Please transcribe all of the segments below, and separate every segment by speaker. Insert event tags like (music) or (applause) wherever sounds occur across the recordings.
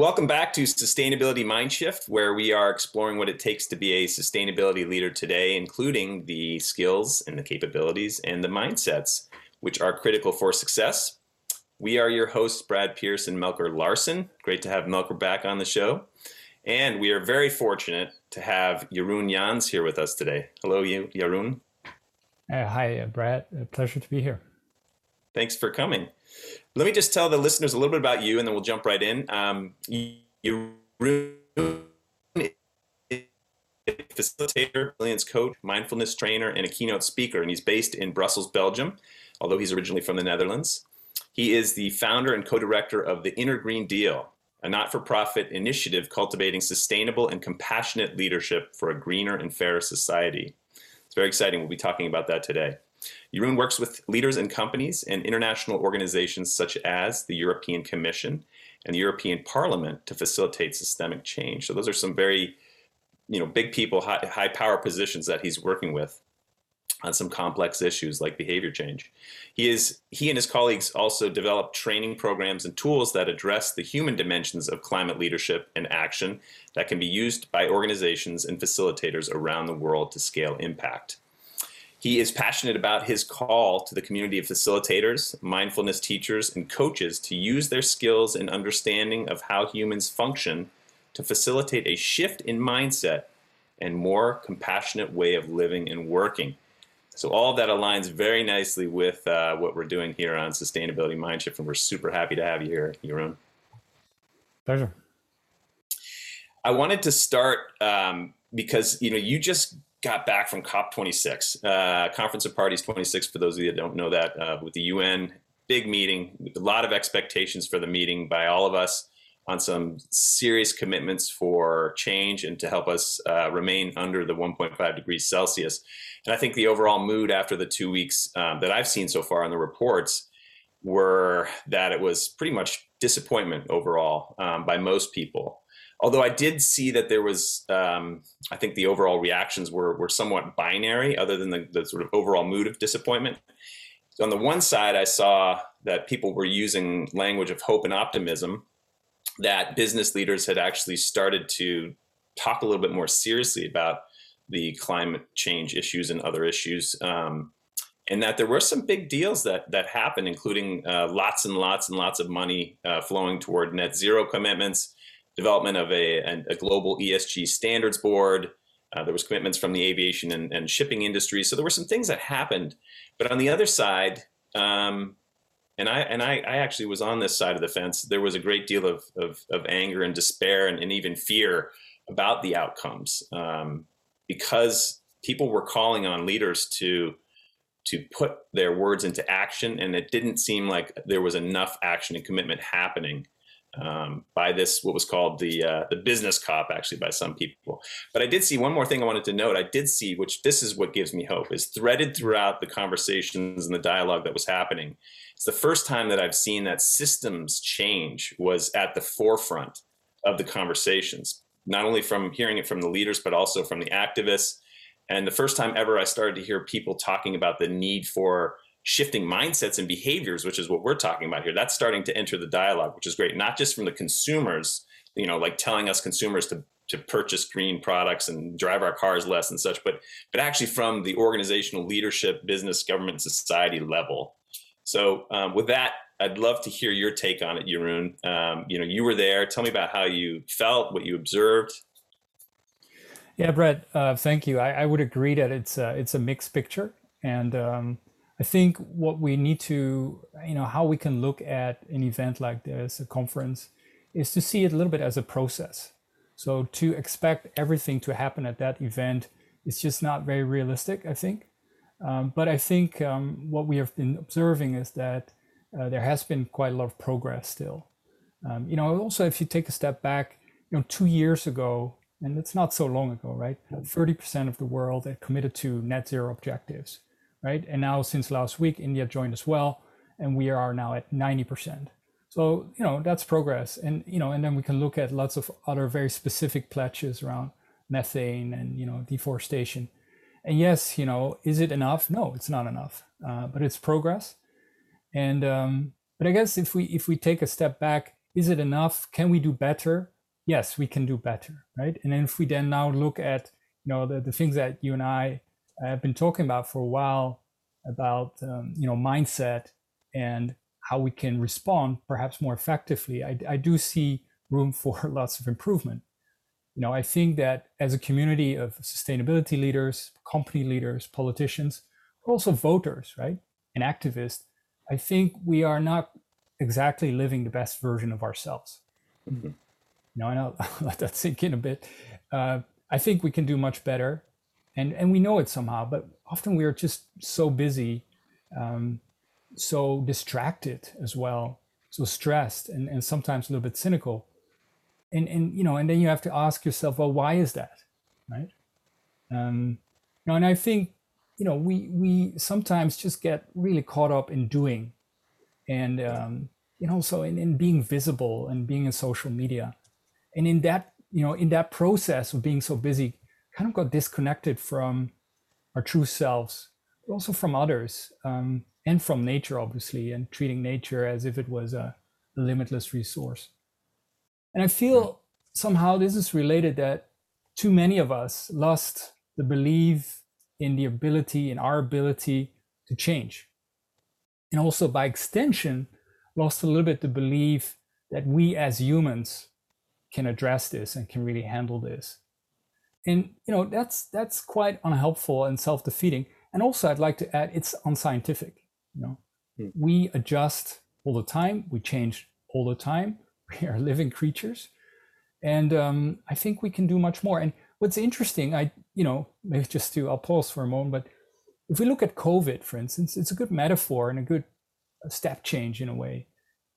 Speaker 1: Welcome back to Sustainability Mindshift, where we are exploring what it takes to be a sustainability leader today, including the skills and the capabilities and the mindsets which are critical for success. We are your hosts, Brad Pierce and Melker Larson. Great to have Melker back on the show. And we are very fortunate to have Jeroen Janss here with us today. Hello, Jeroen.
Speaker 2: Uh, hi, uh, Brad. A pleasure to be here.
Speaker 1: Thanks for coming. Let me just tell the listeners a little bit about you, and then we'll jump right in. Um, you facilitator, resilience coach, mindfulness trainer, and a keynote speaker, and he's based in Brussels, Belgium, although he's originally from the Netherlands. He is the founder and co-director of the Inner Green Deal, a not-for-profit initiative cultivating sustainable and compassionate leadership for a greener and fairer society. It's very exciting. We'll be talking about that today. Jeroen works with leaders and companies and international organizations such as the European Commission and the European Parliament to facilitate systemic change. So those are some very, you know, big people, high, high power positions that he's working with on some complex issues like behavior change. He is he and his colleagues also develop training programs and tools that address the human dimensions of climate leadership and action that can be used by organizations and facilitators around the world to scale impact. He is passionate about his call to the community of facilitators, mindfulness teachers, and coaches to use their skills and understanding of how humans function to facilitate a shift in mindset and more compassionate way of living and working. So all that aligns very nicely with uh, what we're doing here on Sustainability Mindshift, and we're super happy to have you here, Jeroen.
Speaker 2: Pleasure.
Speaker 1: I wanted to start um, because you know you just got back from COP26, uh, Conference of Parties 26, for those of you that don't know that, uh, with the UN. Big meeting, a lot of expectations for the meeting by all of us on some serious commitments for change and to help us uh, remain under the 1.5 degrees Celsius. And I think the overall mood after the two weeks um, that I've seen so far in the reports were that it was pretty much disappointment overall um, by most people. Although I did see that there was, um, I think the overall reactions were, were somewhat binary, other than the, the sort of overall mood of disappointment. So on the one side, I saw that people were using language of hope and optimism, that business leaders had actually started to talk a little bit more seriously about the climate change issues and other issues. Um, and that there were some big deals that that happened, including uh, lots and lots and lots of money uh, flowing toward net zero commitments, development of a, a global ESG standards board. Uh, there was commitments from the aviation and, and, shipping industry. So there were some things that happened. But on the other side, um, and I and I, I, actually was on this side of the fence. There was a great deal of of, of anger and despair and, and, even fear about the outcomes um, because people were calling on leaders to to put their words into action, and it didn't seem like there was enough action and commitment happening um, by this what was called the uh, the business cop actually by some people. But I did see one more thing I wanted to note. I did see which this is what gives me hope is threaded throughout the conversations and the dialogue that was happening. It's the first time that I've seen that systems change was at the forefront of the conversations, not only from hearing it from the leaders but also from the activists. And the first time ever I started to hear people talking about the need for shifting mindsets and behaviors, which is what we're talking about here. That's starting to enter the dialogue, which is great, not just from the consumers, you know, like telling us consumers to to purchase green products and drive our cars less and such, but but actually from the organizational leadership, business, government, society level. So um, with that, I'd love to hear your take on it, Jeroen. Um, you know, you were there. Tell me about how you felt, what you observed.
Speaker 2: Yeah, Brett. Uh, thank you. I, I, would agree that it's a, it's a mixed picture, and um, I think what we need to, you know, how we can look at an event like this, a conference, is to see it a little bit as a process. So to expect everything to happen at that event is just not very realistic, I think. Um, but I think um, what we have been observing is that uh, there has been quite a lot of progress still. Um, you know, also if you take a step back, you know, two years ago, and it's not so long ago, right? 30% of the world had committed to net zero objectives right? And now since last week, India joined as well, and we are now at 90%. So, you know, that's progress. And, you know, and then we can look at lots of other very specific pledges around methane and, you know, deforestation. And yes, you know, is it enough? No, it's not enough, uh, but it's progress. And, um, but I guess if we, if we take a step back, is it enough? Can we do better? Yes, we can do better, right? And then if we then now look at you know the, the things that you and I have been talking about for a while about um, you know mindset and how we can respond perhaps more effectively, I, I do see room for (laughs) lots of improvement. You know, I think that as a community of sustainability leaders, company leaders, politicians, but also voters, right, and activists, I think we are not exactly living the best version of ourselves. Mm-hmm. You know, and (laughs) I'll, I'll, let that sink in a bit. Uh, I think we can do much better, and and we know it somehow. But often we are just so busy, um, so distracted as well, so stressed, and and sometimes a little bit cynical. And and you know, and then you have to ask yourself, well, why is that, right? Um, you know, and I think you know we we sometimes just get really caught up in doing and um, you know so in, in being visible and being in social media and in that you know in that process of being so busy kind of got disconnected from our true selves but also from others um, and from nature obviously and treating nature as if it was a, a limitless resource. And i feel somehow this is related that too many of us lost the belief in the ability in our ability to change. And also by extension lost a little bit the belief that we as humans can address this and can really handle this and you know that's that's quite unhelpful and self-defeating. And also i'd like to add it's unscientific you know? Mm. we adjust all the time. We change all the time. (laughs) We are living creatures. And um, i think we can do much more. And what's interesting i you know (laughs) maybe just to i'll pause for a moment but if we look at COVID, for instance, it's a good metaphor and a good step change in a way.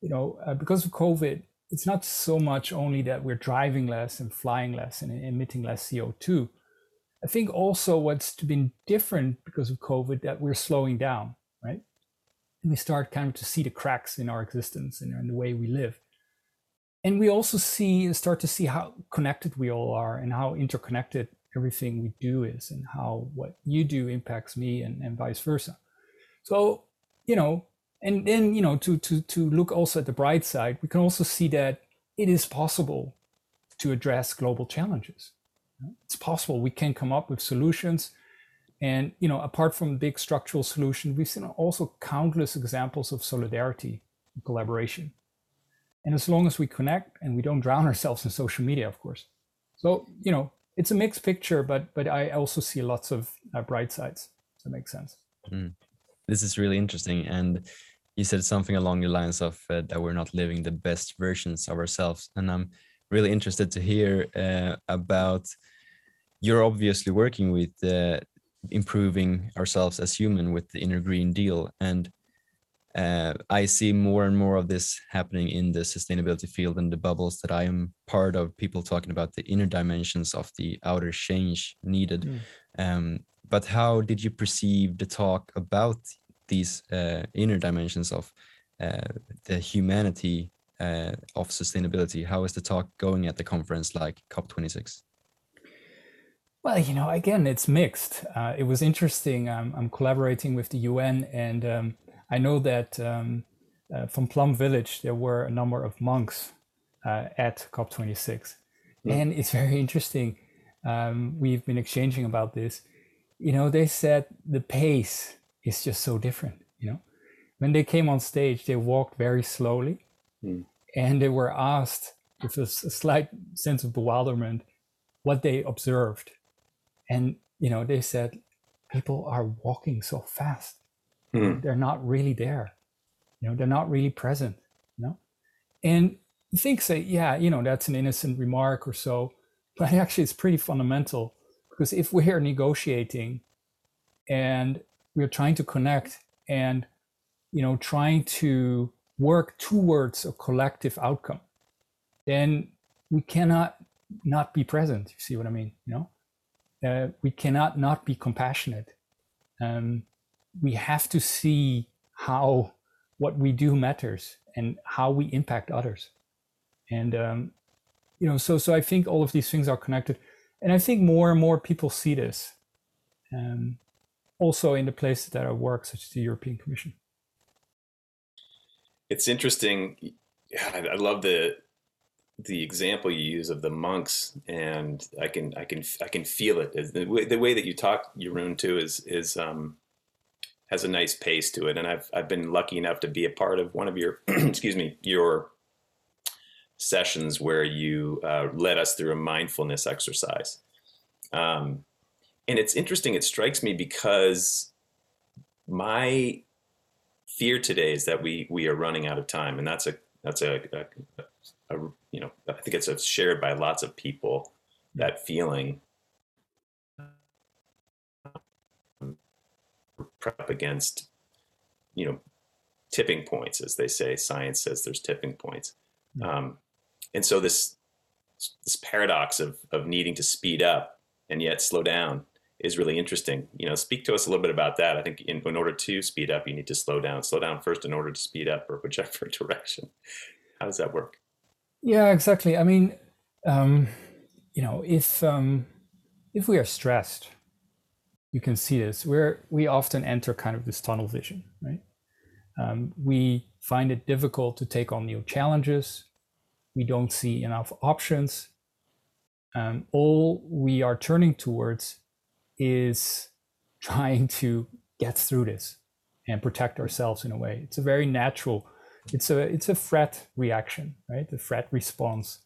Speaker 2: You know, uh, because of COVID, it's not so much only that we're driving less and flying less and emitting less CO2. I think also what's been different because of COVID that we're slowing down, right? And we start kind of to see the cracks in our existence and in the way we live. And we also see and start to see how connected we all are and how interconnected everything we do is and how what you do impacts me and, and vice versa so you know and then you know to to to look also at the bright side we can also see that it is possible to address global challenges it's possible we can come up with solutions and you know apart from big structural solutions we've seen also countless examples of solidarity and collaboration and as long as we connect and we don't drown (laughs) ourselves in social media of course so you know it's a mixed picture, but but I also see lots of uh, bright sides. Does that make sense?
Speaker 3: Mm. This is really interesting, and you said something along the lines of uh, that we're not living the best versions of ourselves, and I'm really interested to hear uh, about. You're obviously working with uh, improving ourselves as human with the inner Green Deal, and uh, I see more and more of this happening in the sustainability field and the bubbles that I am part of. People talking about the inner dimensions of the outer change needed. Mm. Um, but how did you perceive the talk about these uh, inner dimensions of uh, the humanity uh, of sustainability? How is the talk going at the conference like COP26?
Speaker 2: Well, you know, again, it's mixed. Uh, it was interesting. I'm, I'm, collaborating with the UN and um, I know that um, uh, from Plum Village, there were a number of monks uh, at COP26. Yeah. And it's very interesting. Um, we've been exchanging about this. You know, they said the pace is just so different. You know, when they came on stage, they walked very slowly mm. and they were asked with a, a slight sense of bewilderment what they observed. And, you know, they said, people are walking so fast mm. they're not really there you know they're not really present you know and you think say yeah you know that's an innocent remark or so but (laughs) actually it's pretty fundamental because if we're negotiating and we're trying to connect and you know trying to work towards a collective outcome then we cannot not be present you see what i mean you know? Uh, we cannot not be compassionate. Um, we have to see how what we do matters and how we impact others. And um, you know so so i think all of these things are connected. And i think more and more people see this. Um, also in the places that i work such as the european commission
Speaker 1: it's interesting I, love the the example you use of the monks, and I can I can I can feel it. The way, the way that you talk, Jeroen, too, is is um, has a nice pace to it. And I've I've been lucky enough to be a part of one of your (clears throat) excuse me your sessions where you uh, led us through a mindfulness exercise. Um, and it's interesting. It strikes me because my fear today is that we we are running out of time, and that's a that's a, a, a, you know I think it's shared by lots of people that feeling prep against you know tipping points as they say science says there's tipping points um, and so this this paradox of of needing to speed up and yet slow down is really interesting. You know, speak to us a little bit about that. I think in, in order to speed up, you need to slow down. Slow down first in order to speed up, or whichever (laughs) direction. How does that work?
Speaker 2: Yeah, exactly. I mean, um, you know, if um, if we are stressed, you can see this. Where we often enter kind of this tunnel vision, right? Um, we find it difficult to take on new challenges. We don't see enough options. Um, all we are turning towards is (laughs) trying to get through this and protect ourselves in a way. It's a very natural. It's a it's a threat reaction, right? The threat response.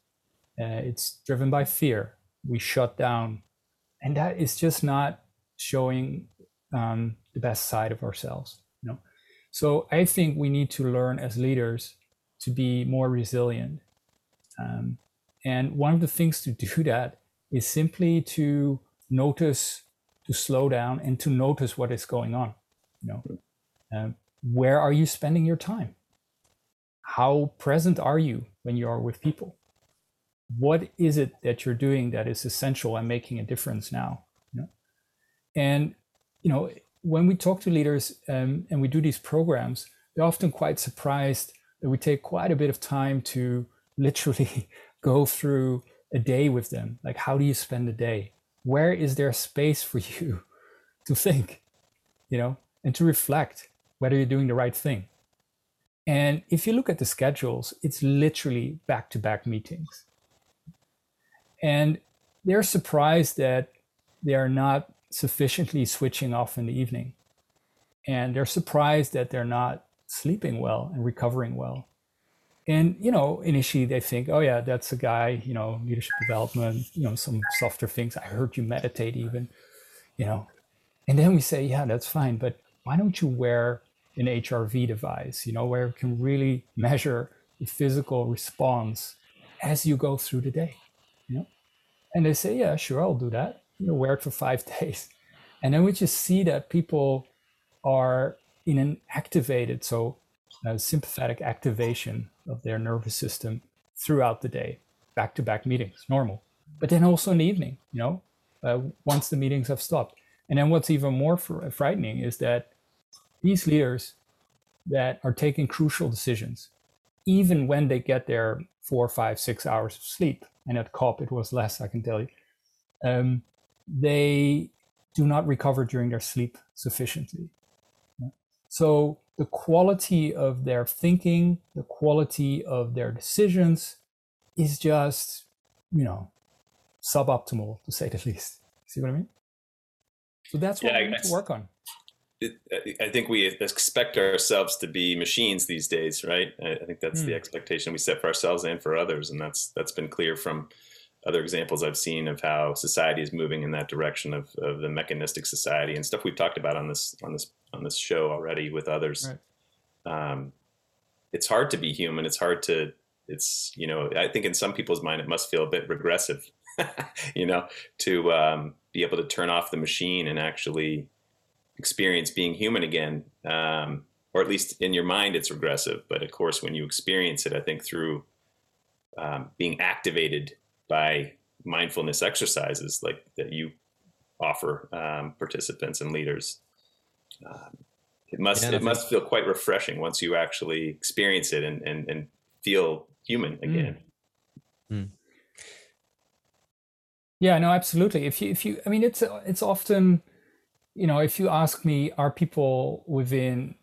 Speaker 2: Uh, it's driven by fear. We shut down, and that is just not showing um, the best side of ourselves. You know, so I think we need to learn as leaders to be more resilient. Um, and one of the things to do (laughs) that is simply to notice to slow down and to notice what is going on. You know, um, where are you spending your time? How present are you when you are with people? What is it that you're doing that is essential and making a difference now? You know? And you know, when we talk to leaders um, and we do these programs, they're often quite surprised that we take quite a bit of time to literally (laughs) go through a day with them. Like, how do you spend a day? Where is there space for (laughs) you to think, you know, and to reflect whether you're doing the right thing? And if you look at the schedules, it's literally back to back meetings. And they're surprised that they are not sufficiently switching off in the evening. And they're surprised that they're not sleeping well and recovering well and you know initially they think oh yeah that's a guy you know leadership development you know some softer things. I heard you meditate even you know. And then we say yeah that's fine but why don't you wear an hrv device you know where it can really measure the physical response as you go through the day you know? And they say yeah sure i'll do that. You know wear it for five (laughs) days. And then we just see that people are in an activated so uh, sympathetic activation of their nervous system throughout the day, back to back meetings, normal. But then also in the evening, you know, uh, once the meetings have stopped. And then what's even more fr- frightening is that these leaders that are taking crucial decisions, even when they get their four, five, six hours of sleep, and at COP it was less, I can tell you, um, they do not recover during their sleep sufficiently. So the quality of their thinking, the quality of their decisions is just, you know, suboptimal to say the (laughs) least. See what I mean? So that's what yeah, we need to work on.
Speaker 1: I think we expect ourselves to be machines these days, right? I think that's mm. the hmm. expectation we set for ourselves and for others, and that's that's been clear from other examples I've seen of how society is moving in that direction of, of the mechanistic society and stuff we've talked about on this on this on this show already with others. Right. Um, it's hard to be human. It's hard to. It's you know I think in some people's mind it must feel a bit regressive, (laughs) you know, to um, be able to turn off the machine and actually experience being human again. Um, or at least in your mind it's regressive, but of course when you experience it, I think through um, being activated by mindfulness exercises like that you offer um, participants and leaders. Um, it must yeah, it must feel quite refreshing once you actually experience it and and, and feel human mm. again. Mm. Mm.
Speaker 2: Yeah, no, absolutely. If you if you, I mean, it's it's often, you know, if you ask me, are people within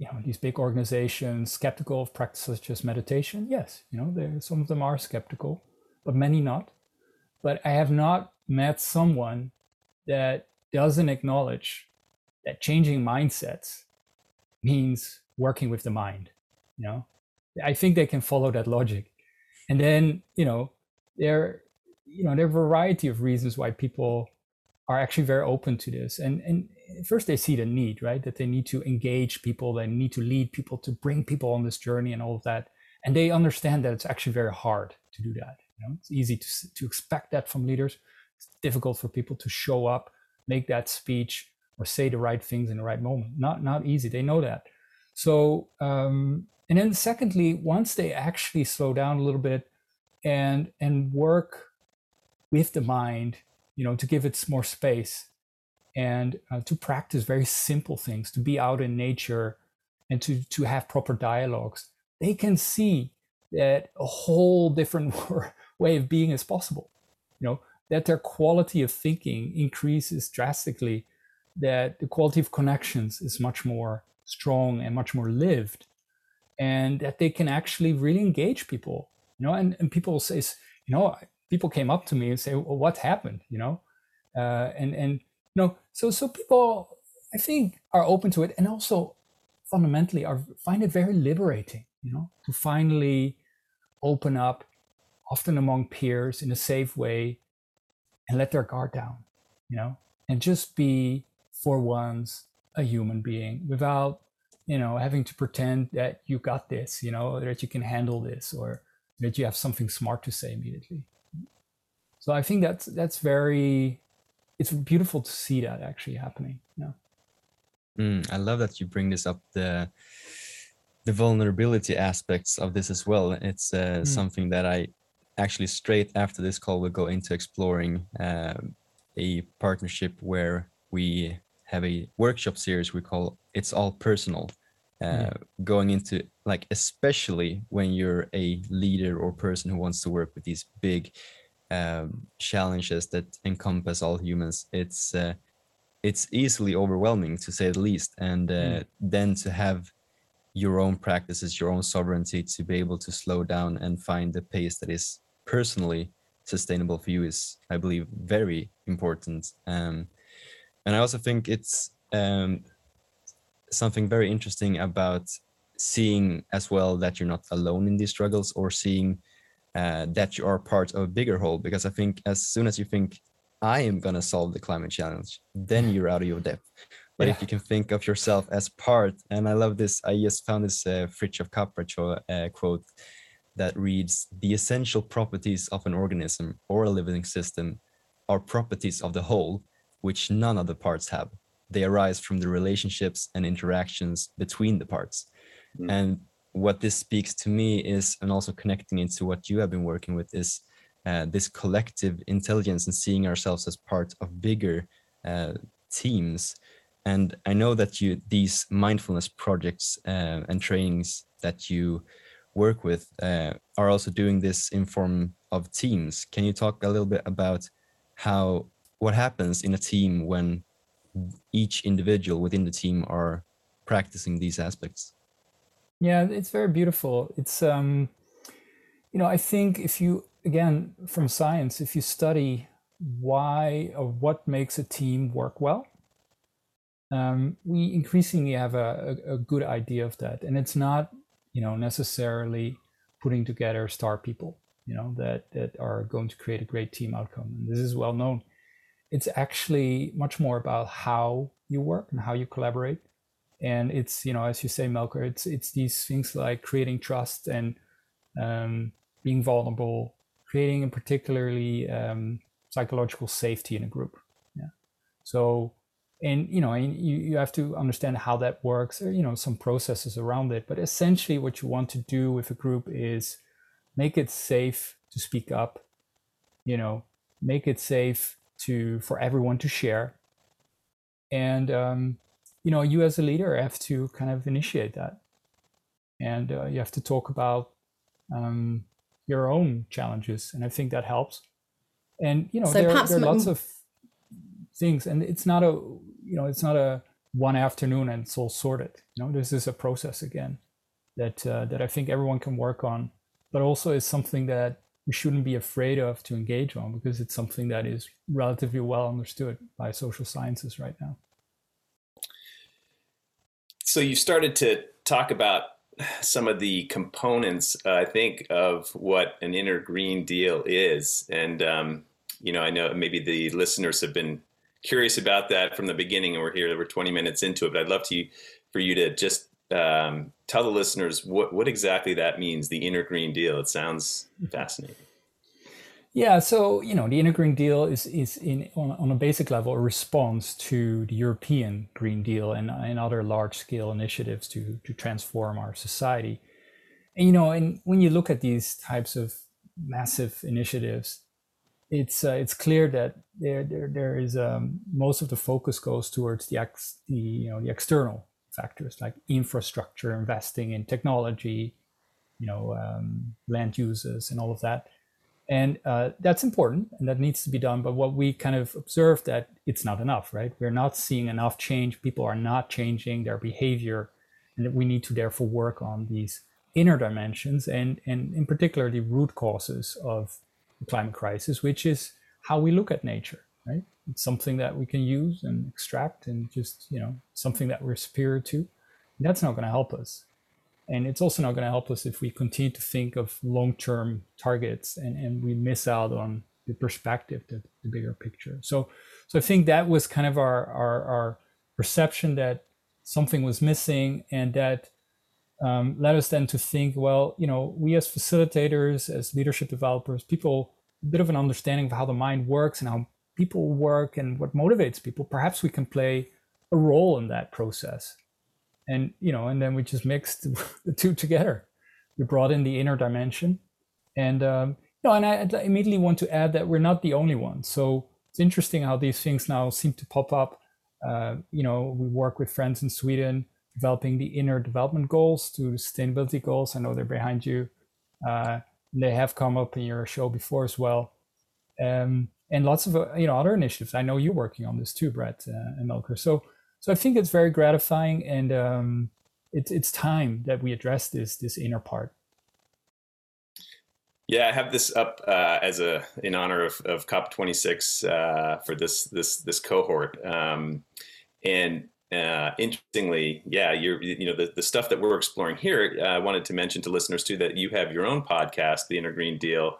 Speaker 2: you know these big organizations skeptical of practices such as meditation yes you know there some of them are skeptical but many not but i have not met someone that doesn't acknowledge that changing mindsets means working with the mind you know? I think they can follow that logic. And then you know there you know there are a variety of reasons why people are actually very open to this. And and first they see the need right? That they need to engage people they need to lead people to bring people on this journey and all of that. And they understand that it's actually very hard to do that you know? It's easy to, to expect that from leaders. It's difficult for people to show up make that speech or say the right things in the right moment. Not not easy. They know that. So um and then secondly once they actually slow down a little bit and and work with the mind you know to give it more space and uh, to practice very simple things to be out in nature and to to have proper dialogues they can see that a whole different (laughs) way of being is possible. You know that their quality of thinking increases drastically that the quality of connections is much more strong and much more lived and that they can actually really engage people you know? And, and people say you know people came up to me and say well, what happened? You know? Uh, and and you know so so people i think are open to it and also fundamentally are find it very liberating you know to finally open up often among peers in a safe way and let their guard down you know? And just be for once a human being without you know having to pretend that you got this you know that you can handle this or that you have something smart to say immediately so i think that's that's very it's beautiful to see that actually happening. Yeah.
Speaker 3: Mm, I love that you bring this up the the vulnerability aspects of this as well. It's uh, mm. something that I actually straight after this call will go into exploring uh, a partnership where we have a workshop series we call "It's All Personal." Uh, going into like especially when you're a leader or person who wants to work with these big um, challenges that encompass all humans, it's uh, it's easily overwhelming to say the least. And uh, mm. then to have your own practices, your own sovereignty, to be able to slow down and find the pace that is personally sustainable for you is, I believe, very important. Um, and I also think it's um, something very interesting about seeing as well that you're not alone in these struggles or seeing uh, that you are part of a bigger whole. Because I think as soon as you think I am gonna solve the climate challenge, then you're out of your depth. But yeah. if you can think of yourself as part, and I love this, I just found this uh, Fritjof Capra uh, quote that reads: "The essential properties of an organism or a living system are properties of the whole, which none of the parts have. They arise from the relationships and interactions between the parts." Mm. And what this speaks to me is, and also connecting into what you have been working with, is uh, this collective intelligence and seeing ourselves as part of bigger uh, teams. And I know that you these mindfulness projects uh, and trainings that you work with uh, are also doing this in form of teams. Can you talk a little bit about how what happens in a team when each individual within the team are practicing these aspects?
Speaker 2: Yeah, it's very beautiful. It's um, you know, I think if you again from science, if you study why or what makes a team work well, um, we increasingly have a, a, a good idea of that, and it's not you know necessarily putting together star people you know that that are going to create a great team outcome and this is well known it's actually much more about how you work and how you collaborate. And it's you know as you say melker it's it's these things like creating trust and um, being vulnerable creating a particularly um, psychological safety in a group. Yeah. So and you know and you, you have to understand how that works or you know some processes around it. But essentially what you want to do with a group is make it safe to speak up you know make it safe to for everyone to share. And um, you know you as a leader have to kind of initiate that. And uh, you have to talk about um, your own challenges and i think that helps. And you know so there, there, are lots of things and it's not a you know it's not a one afternoon and it's all sorted. You know, this is a process again that uh, that I think everyone can work on, but also is something that we shouldn't be afraid of to engage on because it's something that is relatively well understood by social sciences right now.
Speaker 1: So you started to talk about some of the components, uh, I think, of what an inner Green Deal is, and um, you know, I know maybe the listeners have been curious about that from the beginning, and we're here, we're 20 minutes into it. But I'd love to for you to just um, tell the listeners what what exactly that means, the inner Green Deal. It sounds fascinating.
Speaker 2: Yeah, so you know, the inner Green Deal is is in on, on a basic level a response to the European Green Deal and, and other large scale initiatives to to transform our society. And you know, and when you look at these types of massive initiatives, it's uh, it's clear that there there there is um, most of the focus goes towards the ex the you know the external factors like infrastructure, investing in technology, you know, um, land uses, and all of that. And uh, that's important and that needs to be done but what we kind of observed that it's not enough right? We're not seeing enough change. People are not changing their behavior and we need to therefore work on these inner dimensions and and in particular the root causes of the climate crisis which is how we look at nature right? It's something that we can use and extract and just you know something that we're superior to. That's not going to help us. And it's also not going to help us if we continue to think of long-term targets and, and we miss out on the perspective, the, the bigger picture. So, so I think that was kind of our, our, our perception that something was missing and that um, led us then to think, well, you know, we as facilitators, as leadership developers, people, a bit of an understanding of how the mind works and how people work and what motivates people, perhaps we can play a role in that process. And you know and then we just mixed (laughs) the two together. We brought in the inner dimension. And um, you know and I, I immediately want to add that we're not the only ones. So it's interesting how these things now seem to pop up. Uh, you know we work with friends in sweden developing the inner development goals to sustainability goals. I know they're behind you. Uh, they have come up in your show before as well. Um, and lots of uh, you know other initiatives i know you're working on this too brett uh, and melker so so I think it's very gratifying, and um, it's it's time that we address this this inner part.
Speaker 1: Yeah, I have this up uh, as a in honor of, of COP26 uh, for this this this cohort, um, and uh, interestingly, yeah, you're you know the, the stuff that we're exploring here. Uh, I wanted to mention to listeners too that you have your own podcast, The Inner Green Deal,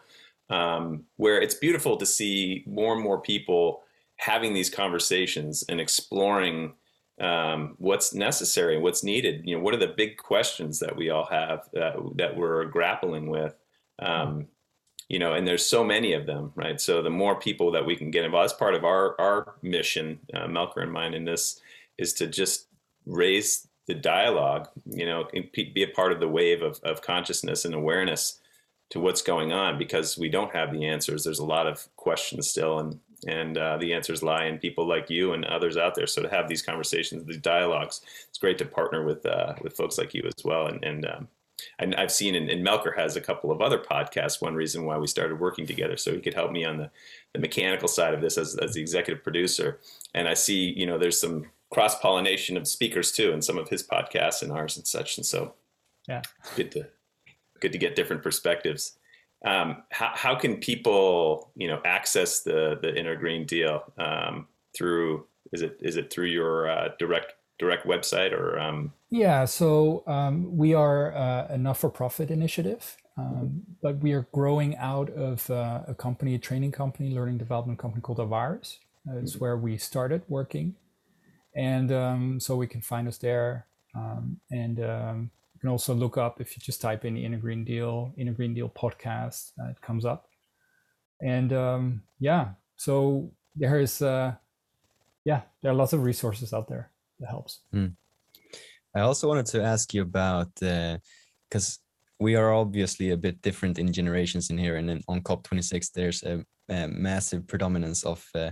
Speaker 1: um, where it's beautiful to see more and more people having these conversations and exploring um, what's necessary, what's needed. You know, what are the big questions that we all have uh, that we're grappling with? Um, you know, and there's so many of them, right? So the more people that we can get involved, as part of our our mission, uh, Melker and mine in this, is to just raise the dialogue. You know, be a part of the wave of of consciousness and awareness to what's going on because we don't have the answers. There's a lot of questions still, and and uh, the answers lie in people like you and others out there. So to have these conversations, these dialogues, it's great to partner with uh, with folks like you as well. And and, um, and I've seen, and, and, Melker has a couple of other podcasts. One reason why we started working together, so he could help me on the, the mechanical side of this as, as the executive producer. And I see, you know, there's some cross pollination of speakers too, in some of his podcasts and ours and such. And so,
Speaker 2: yeah,
Speaker 1: good to good to get different perspectives. Um, how, how can people you know access the the inner green deal um, through is it is it through your uh, direct direct website or um...
Speaker 2: yeah so um, we are uh, a not-for-profit initiative um, but we are growing out of uh, a company a training company learning development company called Avaris. It's mm-hmm. where we started working. And um, so we can find us there and can also look up if you just type in Inner Green Deal, Inner Green Deal podcast, uh, it comes up. And um, yeah, so there is, uh, yeah, there are lots of resources out there that helps.
Speaker 3: Mm. I also wanted to ask you about because uh, we are obviously a bit different in generations in here, and on COP26 there's a, a massive predominance of uh,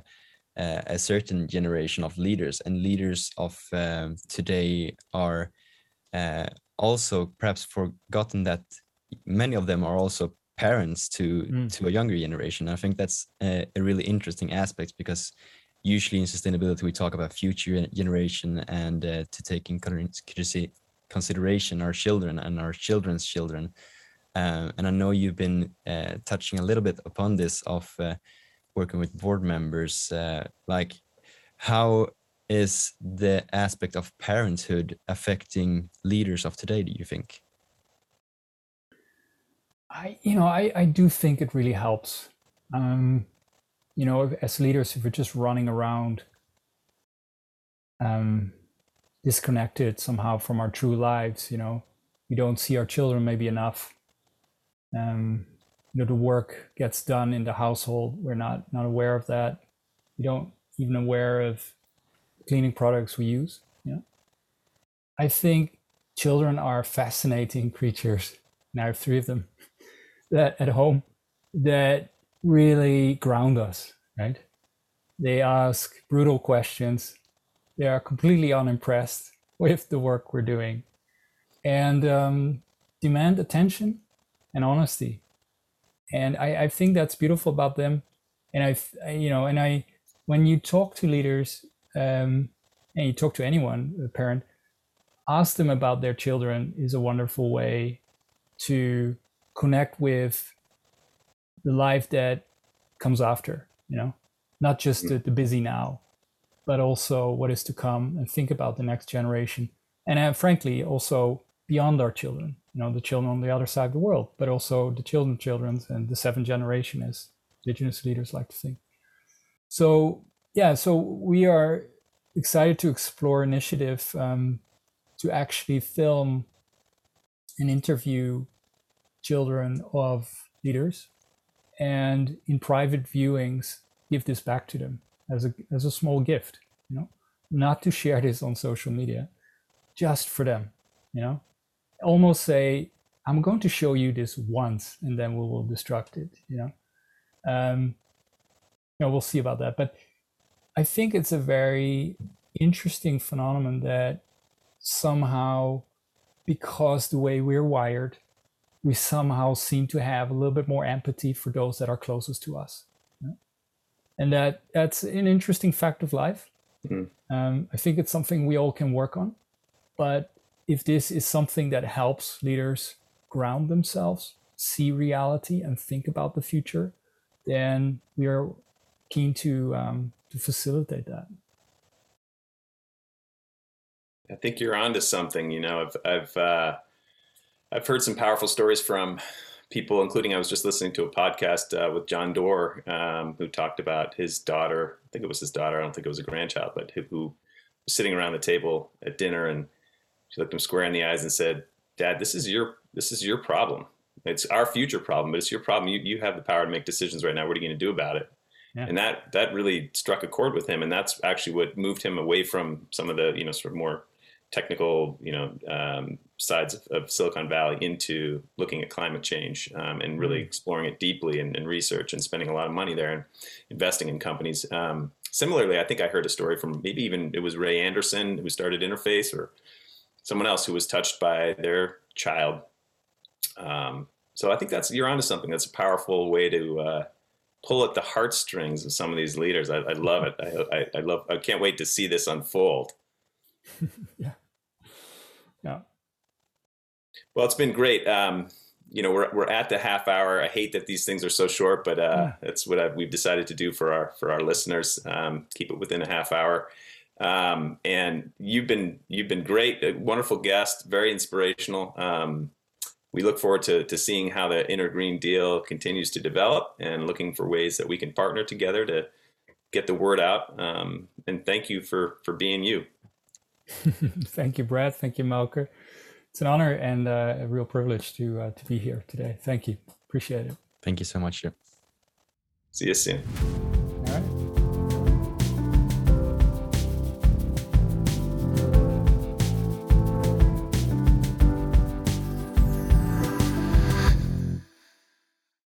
Speaker 3: uh, a certain generation of leaders, and leaders of um, today are uh, also perhaps forgotten that many of them are also parents to mm. to a younger generation. I think that's a, a, really interesting aspect because usually in sustainability we talk about future generation and uh, to take in consideration our children and our children's children. Uh, and I know you've been uh, touching a little bit upon this of uh, working with board members. Uh, like, how is the aspect of parenthood affecting leaders of today? Do you think?
Speaker 2: I, you know, I, I do think it really helps. Um, you know, as leaders, if we're just running around, um, disconnected somehow from our true lives, you know, we don't see our children maybe enough. Um, you know, the work gets done in the household. We're not not aware of that. We don't even aware of cleaning products we use. Yeah, I think children are fascinating creatures. And I have three of them (laughs) that at home that really ground us, right? They ask brutal questions. They are completely unimpressed (laughs) with the work we're doing and um, demand attention and honesty. And I, I think that's beautiful about them. And I, you know, and I, when you talk to leaders um, and you talk to anyone, a parent, ask them about their children is a wonderful way to connect with the life that comes after, you know, not just mm. the, the busy now, but also what is to come and think about the next generation. And uh, frankly, also beyond our children, you know, the children on the other side of the world, but also the children's children and the seventh generation, as indigenous leaders like to think. So, yeah, so we are excited to explore initiative um, to actually film and interview children of leaders and in private viewings give this back to them as a as a small gift you know not to share this on social media just for them you know? Almost say i'm going to show you this once and then we will destruct it you know? Um you know we'll see about that but i think it's a very interesting phenomenon that somehow because the way we're wired we somehow seem to have a little bit more empathy for those that are closest to us. And that that's an interesting fact of life. Mm-hmm. Um, I think it's something we all can work on. But if this is something that helps leaders ground themselves, see reality, and think about the future, then we are keen to um, to facilitate that.
Speaker 1: I think you're onto something. You know, I've I've uh, I've heard some powerful stories from people, including I was just listening to a podcast uh, with John Doerr, um, who talked about his daughter. I think it was his daughter. I don't think it was a grandchild, but who, who was sitting around the table at dinner, and she looked him square in the eyes and said, "Dad, this is your this is your problem. It's our future problem, but it's your problem. You you have the power to make decisions right now. What are you going to do about it?" Yeah. And that that really struck a chord with him, and that's actually what moved him away from some of the you know sort of more technical, you know, um, sides of, of, Silicon Valley into looking at climate change um, and really mm-hmm. exploring it deeply in, in, research and spending a lot of money there and investing in companies. Um, similarly, I think I heard a story from maybe even it was Ray Anderson who started Interface or someone else who was touched by their child. Um, so I think that's you're onto something. That's a powerful way to uh, pull at the heartstrings of some of these leaders. I, I love it. I, I, I love. I can't wait to see this unfold. (laughs)
Speaker 2: yeah. Yeah.
Speaker 1: Well, it's been great. Um, you know, we're, we're at the half hour. I hate that these things are so short, but uh, yeah. that's what I've, we've decided to do for our for our listeners. Um, keep it within a half hour. Um, and you've been you've been great, a wonderful guest, very inspirational. Um, we look forward to, to seeing how the Inner Green Deal continues to develop and looking for ways that we can partner together to get the word out. Um, and thank you for for being you. (laughs)
Speaker 2: Thank you, Brad. Thank you, Melker. It's an honor and uh, a real privilege to uh, to be here today. Thank you. Appreciate it.
Speaker 3: Thank you so much.
Speaker 1: See you soon.